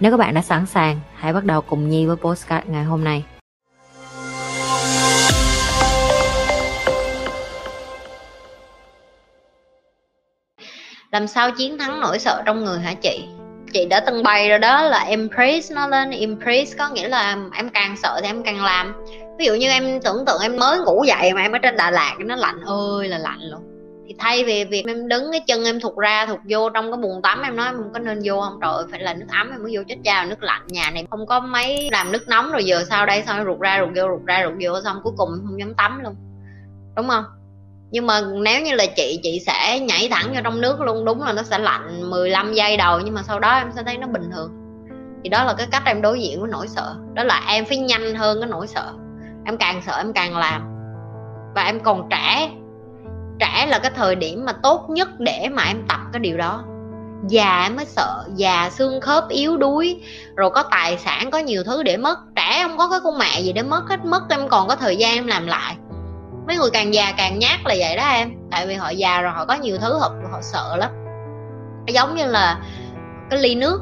Nếu các bạn đã sẵn sàng, hãy bắt đầu cùng Nhi với postcard ngày hôm nay. làm sao chiến thắng nỗi sợ trong người hả chị? Chị đã từng bày rồi đó là embrace nó lên embrace có nghĩa là em càng sợ thì em càng làm. Ví dụ như em tưởng tượng em mới ngủ dậy mà em ở trên đà lạt nó lạnh. Ơi là lạnh luôn thì thay vì việc em đứng cái chân em thụt ra, thụt vô trong cái bồn tắm, em nói em không có nên vô không? Trời ơi, phải là nước ấm em mới vô, chết cha, nước lạnh. Nhà này không có máy làm nước nóng rồi giờ sau đây xong rụt ra, rụt vô, rụt ra, rụt vô, xong cuối cùng không dám tắm luôn. Đúng không? Nhưng mà nếu như là chị chị sẽ nhảy thẳng vào trong nước luôn, đúng là nó sẽ lạnh 15 giây đầu, nhưng mà sau đó em sẽ thấy nó bình thường. Thì đó là cái cách em đối diện với nỗi sợ. Đó là em phải nhanh hơn cái nỗi sợ. Em càng sợ em càng làm. Và em còn trẻ trẻ là cái thời điểm mà tốt nhất để mà em tập cái điều đó. Già em mới sợ, già xương khớp yếu đuối, rồi có tài sản, có nhiều thứ để mất. Trẻ không có cái con mẹ gì để mất hết mất em còn có thời gian em làm lại. Mấy người càng già càng nhát là vậy đó em, tại vì họ già rồi họ có nhiều thứ họ họ sợ lắm. Giống như là cái ly nước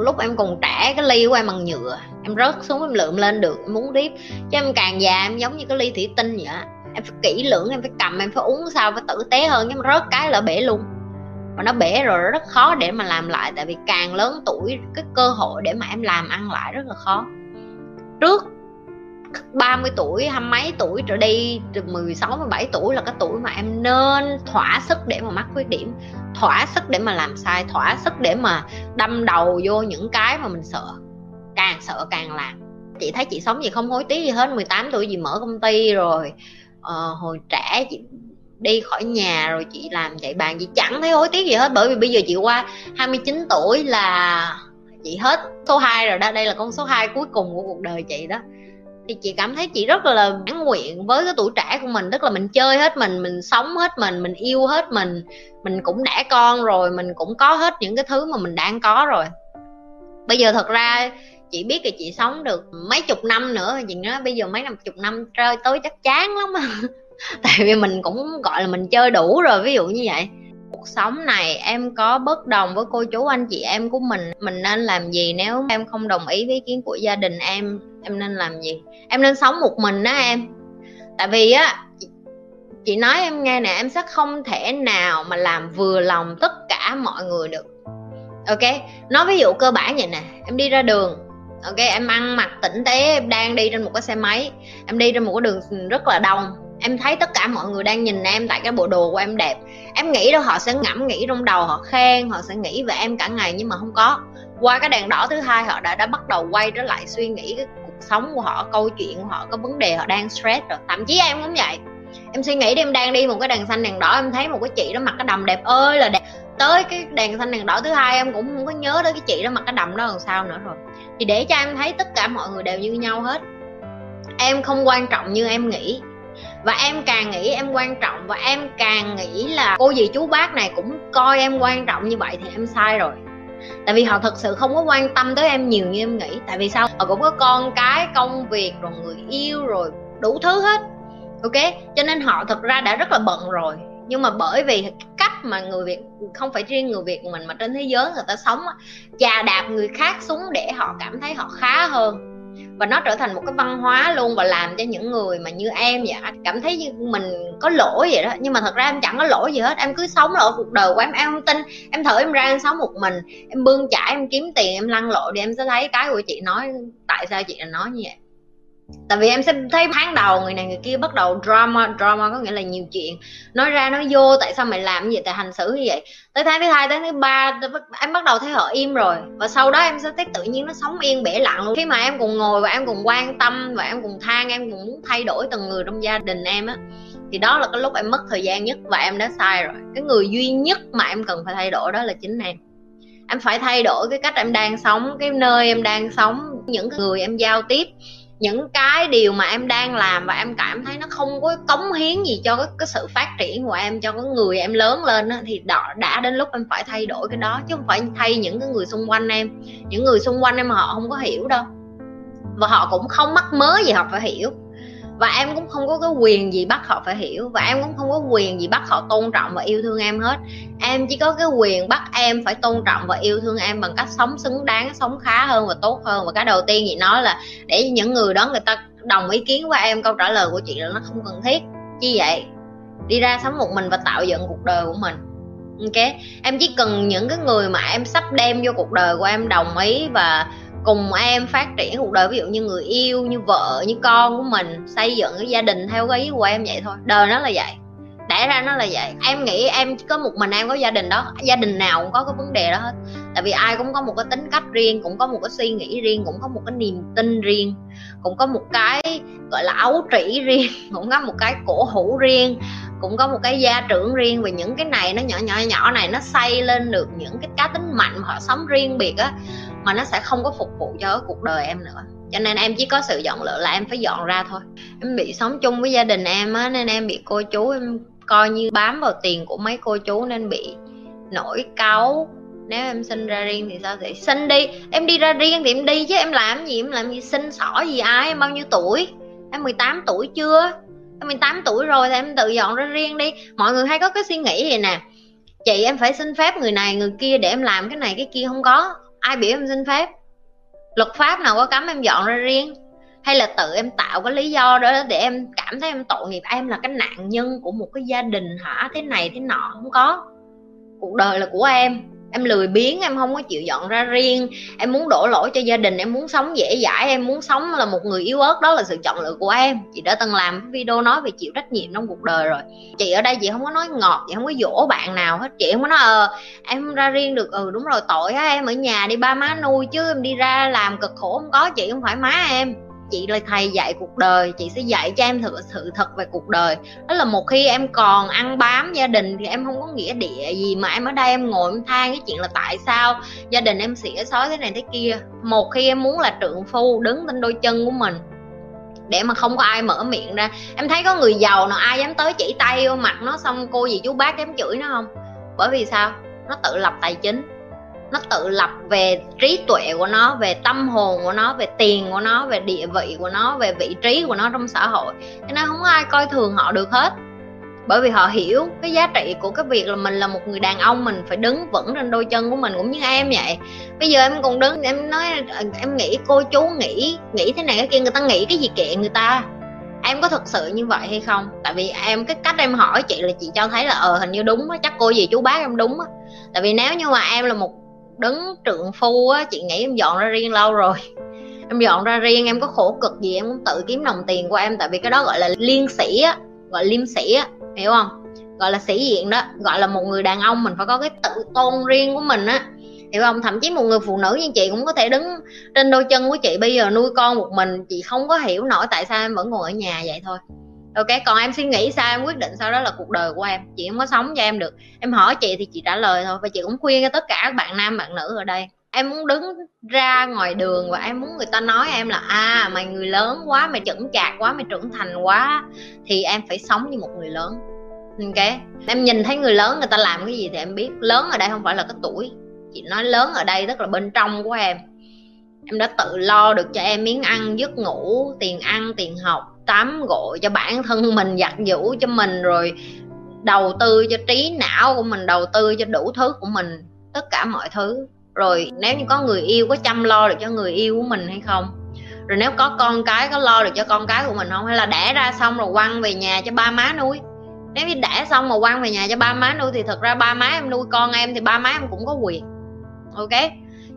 lúc em còn trẻ, cái ly của em bằng nhựa, em rớt xuống em lượm lên được, em muốn tiếp. Chứ em càng già em giống như cái ly thủy tinh vậy em phải kỹ lưỡng, em phải cầm, em phải uống sao phải tử tế hơn, chứ rớt cái là bể luôn. Mà nó bể rồi rất khó để mà làm lại, tại vì càng lớn tuổi cái cơ hội để mà em làm ăn lại rất là khó. Trước 30 tuổi, hai mấy tuổi trở đi, từ 16 17 tuổi là cái tuổi mà em nên thỏa sức để mà mắc khuyết điểm, thỏa sức để mà làm sai, thỏa sức để mà đâm đầu vô những cái mà mình sợ. Càng sợ càng làm. Chị thấy chị sống gì không hối tiếc gì hết 18 tuổi gì mở công ty rồi uh, hồi trẻ chị đi khỏi nhà rồi chị làm chạy bàn chị chẳng thấy hối tiếc gì hết. Bởi vì bây giờ chị qua 29 tuổi là chị hết số 2 rồi đó. Đây là con số 2 cuối cùng của cuộc đời chị đó. Thì chị cảm thấy chị rất là mãn nguyện với cái tuổi trẻ của mình. Tức là mình chơi hết mình mình sống hết mình mình yêu hết mình. Mình cũng đẻ con rồi mình cũng có hết những cái thứ mà mình đang có rồi. Bây giờ thật ra chị biết là chị sống được mấy chục năm nữa chị nói bây giờ mấy năm chục năm chơi tới chắc chán lắm tại vì mình cũng gọi là mình chơi đủ rồi ví dụ như vậy. Cuộc sống này em có bất đồng với cô chú anh chị em của mình mình nên làm gì nếu em không đồng ý với ý kiến của gia đình em em nên làm gì? Em nên sống một mình đó em. Tại vì á chị nói em nghe nè em sẽ không thể nào mà làm vừa lòng tất cả mọi người được. Ok nói ví dụ cơ bản vậy nè em đi ra đường ok, em ăn mặc tỉnh tế, em đang đi trên một cái xe máy. Em đi trên một cái đường rất là đông. Em thấy tất cả mọi người đang nhìn em tại cái bộ đồ của em đẹp. Em nghĩ đâu họ sẽ ngẫm nghĩ trong đầu, họ khen, họ sẽ nghĩ về em cả ngày nhưng mà không có. Qua cái đèn đỏ thứ hai, họ đã đã bắt đầu quay trở lại suy nghĩ cái cuộc sống của họ, câu chuyện của họ có vấn đề họ đang stress rồi. Thậm chí em cũng vậy. Em suy nghĩ đi, em đang đi một cái đèn xanh đèn đỏ, em thấy một cái chị đó mặc cái đầm đẹp ơi là đẹp tới cái đèn xanh đèn đỏ thứ hai em cũng không có nhớ tới cái chị đó mặc cái đầm đó làm sao nữa rồi. Thì để cho em thấy tất cả mọi người đều như nhau hết. Em không quan trọng như em nghĩ. Và em càng nghĩ em quan trọng và em càng nghĩ là cô dì chú bác này cũng coi em quan trọng như vậy thì em sai rồi. Tại vì họ thật sự không có quan tâm tới em nhiều như em nghĩ. Tại vì sao? Họ cũng có con cái, công việc, rồi người yêu, rồi đủ thứ hết. Ok? Cho nên họ thật ra đã rất là bận rồi. Nhưng mà bởi vì cách mà người việt, không phải riêng người việt của mình mà trên thế giới người ta sống chà đạp người khác xuống để họ cảm thấy họ khá hơn. Và nó trở thành một cái văn hóa luôn và làm cho những người mà như em vậy cảm thấy như mình có lỗi vậy đó. Nhưng mà thật ra em chẳng có lỗi gì hết, em cứ sống ở cuộc đời của em. Em không tin, em thử em ra em sống một mình, em bươn chải, em kiếm tiền, em lăn lộn đi. Em sẽ thấy cái của chị nói, tại sao chị lại nói như vậy? Tại vì em sẽ thấy tháng đầu người này người kia bắt đầu drama drama có nghĩa là nhiều chuyện. Nói ra nói vô tại sao mày làm như vậy, tại hành xử như vậy? Tới tháng thứ hai tháng thứ ba em bắt đầu thấy họ im rồi. Và sau đó em sẽ thấy tự nhiên nó sống yên bể lặng luôn. Khi mà em cùng ngồi và em cùng quan tâm và em cùng than, em cùng muốn thay đổi từng người trong gia đình em á, thì đó là cái lúc em mất thời gian nhất và em đã sai rồi. Cái người duy nhất mà em cần phải thay đổi đó là chính em. Em phải thay đổi cái cách em đang sống, cái nơi em đang sống, những người em giao tiếp những cái điều mà em đang làm và em cảm thấy nó không có cống hiến gì cho cái, cái sự phát triển của em cho cái người em lớn lên đó, thì đã, đã đến lúc em phải thay đổi cái đó chứ không phải thay những cái người xung quanh em. Những người xung quanh em họ không có hiểu đâu. Và họ cũng không mắc mớ gì họ phải hiểu và em cũng không có cái quyền gì bắt họ phải hiểu. Và em cũng không có quyền gì bắt họ tôn trọng và yêu thương em hết. Em chỉ có cái quyền bắt em phải tôn trọng và yêu thương em bằng cách sống xứng đáng, sống khá hơn và tốt hơn. Và cái đầu tiên chị nói là để những người đó người ta đồng ý kiến với em, câu trả lời của chị là nó không cần thiết. Chi vậy? Đi ra sống một mình và tạo dựng cuộc đời của mình. Ok? Em chỉ cần những cái người mà em sắp đem vô cuộc đời của em đồng ý và cùng em phát triển cuộc đời, ví dụ như người yêu, như vợ, như con của mình, xây dựng cái gia đình theo cái ý của em vậy thôi. Đời nó là vậy, đẻ ra nó là vậy. Em nghĩ em có một mình em có gia đình đó, gia đình nào cũng có cái vấn đề đó hết. Tại vì ai cũng có một cái tính cách riêng, cũng có một cái suy nghĩ riêng, cũng có một cái niềm tin riêng, cũng có một cái, gọi là, ấu trĩ riêng, cũng có một cái cổ hủ riêng, cũng có một cái gia trưởng riêng. Và những cái này nó nhỏ nhỏ nhỏ này nó xây lên được những cái cá tính mạnh mà họ sống riêng biệt á mà nó sẽ không có phục vụ cho cuộc đời em nữa. Cho nên em chỉ có sự dọn lựa là em phải dọn ra thôi. Em bị sống chung với gia đình em á, nên em bị cô chú em coi như bám vào tiền của mấy cô chú nên bị nổi cáu. Nếu em sinh ra riêng thì sao? Thì sinh đi. Em đi ra riêng thì em đi chứ em làm gì? Em làm gì? Sinh sỏ gì ai? Em bao nhiêu tuổi? Em 18 tuổi chưa? Em 18 tuổi rồi thì em tự dọn ra riêng đi. Mọi người hay có cái suy nghĩ gì nè. Chị em phải xin phép người này người kia để em làm cái này cái kia không có ai biểu em xin phép? Luật pháp nào có cấm em dọn ra riêng? Hay là tự em tạo cái lý do đó để em cảm thấy em tội nghiệp? Em là cái nạn nhân của một cái gia đình hả? Thế này, thế nọ, không có. Cuộc đời là của em em lười biếng, em không có chịu dọn ra riêng. Em muốn đổ lỗi cho gia đình, em muốn sống dễ dãi, em muốn sống là một người yếu ớt. Đó là sự chọn lựa của em. Chị đã từng làm video nói về chịu trách nhiệm trong cuộc đời rồi. Chị ở đây chị không có nói ngọt, chị không có dỗ bạn nào hết. Chị không có nói ờ em không ra riêng được. Ừ đúng rồi, tội á, em ở nhà đi ba má nuôi chứ em đi ra làm cực khổ không có, chị không phải má em chị là thầy dạy cuộc đời, chị sẽ dạy cho em thực sự thật về cuộc đời. Đó là một khi em còn ăn bám gia đình thì em không có nghĩa địa gì mà em ở đây em ngồi em than cái chuyện là tại sao gia đình em xỉa xói thế này thế kia. Một khi em muốn là trượng phu, đứng trên đôi chân của mình, để mà không có ai mở miệng ra. Em thấy có người giàu nào ai dám tới chỉ tay vô mặt nó, xong cô gì chú bác dám chửi nó không? Bởi vì sao? Nó tự lập tài chính nó tự lập về trí tuệ của nó, về tâm hồn của nó, về tiền của nó, về địa vị của nó, về vị trí của nó trong xã hội. Cho nên không ai coi thường họ được hết. Bởi vì họ hiểu cái giá trị của cái việc là mình là một người đàn ông, mình phải đứng vững trên đôi chân của mình cũng như em vậy. Bây giờ em còn đứng, em nói, em nghĩ, cô chú nghĩ nghĩ thế này, cái kia. Người ta nghĩ cái gì kệ người ta. Em có thực sự như vậy hay không? Tại vì em, cái cách em hỏi chị là chị cho thấy là ờ hình như đúng á, chắc cô gì chú bác em đúng á. Tại vì nếu như mà em là một đứng trượng phu á, chị nghĩ em dọn ra riêng lâu rồi. Em dọn ra riêng, em có khổ cực gì em cũng tự kiếm đồng tiền của em, tại vì cái đó gọi là liên sĩ á, gọi liêm sĩ á, hiểu không? Gọi là sĩ diện đó, gọi là một người đàn ông mình phải có cái tự tôn riêng của mình á, hiểu không? Thậm chí một người phụ nữ như chị cũng có thể đứng trên đôi chân của chị, bây giờ nuôi con một mình, chị không có hiểu nổi tại sao em vẫn ngồi ở nhà vậy thôi ok, còn em suy nghĩ sao? Em quyết định sau đó là cuộc đời của em. Chị không có sống cho em được. Em hỏi chị thì chị trả lời thôi. Và chị cũng khuyên cho tất cả các bạn nam, bạn nữ ở đây. Em muốn đứng ra ngoài đường và em muốn người ta nói em là à mày người lớn quá, mày chững chạc quá, mày trưởng thành quá. Thì em phải sống như một người lớn. Ok? Em nhìn thấy người lớn người ta làm cái gì thì em biết. Lớn ở đây không phải là cái tuổi. Chị nói lớn ở đây tức là bên trong của em. Em đã tự lo được cho em miếng ăn, giấc ngủ, tiền ăn, tiền học tắm gội cho bản thân mình, giặt giũ cho mình, rồi đầu tư cho trí não của mình, đầu tư cho đủ thứ của mình, tất cả mọi thứ. Rồi nếu như có người yêu, có chăm lo được cho người yêu của mình hay không? Rồi nếu có con cái, có lo được cho con cái của mình không? Hay là đẻ ra xong rồi quăng về nhà cho ba má nuôi? Nếu như đẻ xong mà quăng về nhà cho ba má nuôi thì thật ra ba má em nuôi con em thì ba má em cũng có quyền. Ok?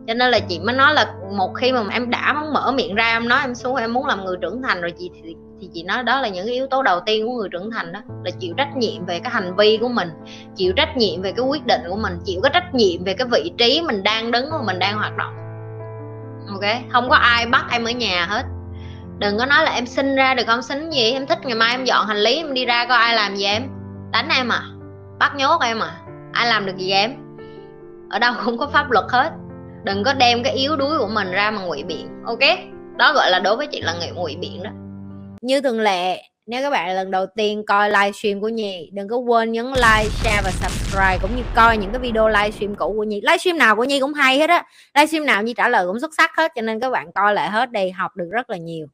Cho nên là chị mới nói là một khi mà em đã muốn mở miệng ra, em nói em xuống, em muốn làm người trưởng thành rồi chị thì thì chị nói đó là những yếu tố đầu tiên của người trưởng thành đó, là chịu trách nhiệm về cái hành vi của mình, chịu trách nhiệm về cái quyết định của mình, chịu cái trách nhiệm về cái vị trí mình đang đứng và mình đang hoạt động. Ok? Không có ai bắt em ở nhà hết. Đừng có nói là em sinh ra được không sinh gì, em thích ngày mai em dọn hành lý, em đi ra có ai làm gì em. Đánh em à? Bắt nhốt em à? Ai làm được gì em? Ở đâu cũng có pháp luật hết đừng có đem cái yếu đuối của mình ra mà ngụy biện ok đó gọi là đối với chị là ngụy biện đó như thường lệ nếu các bạn lần đầu tiên coi livestream của Nhi đừng có quên nhấn like, share và subscribe cũng như coi những cái video livestream cũ của Nhi. Livestream nào của Nhi cũng hay hết á. Livestream nào Nhi trả lời cũng xuất sắc hết cho nên các bạn coi lại hết đi, học được rất là nhiều.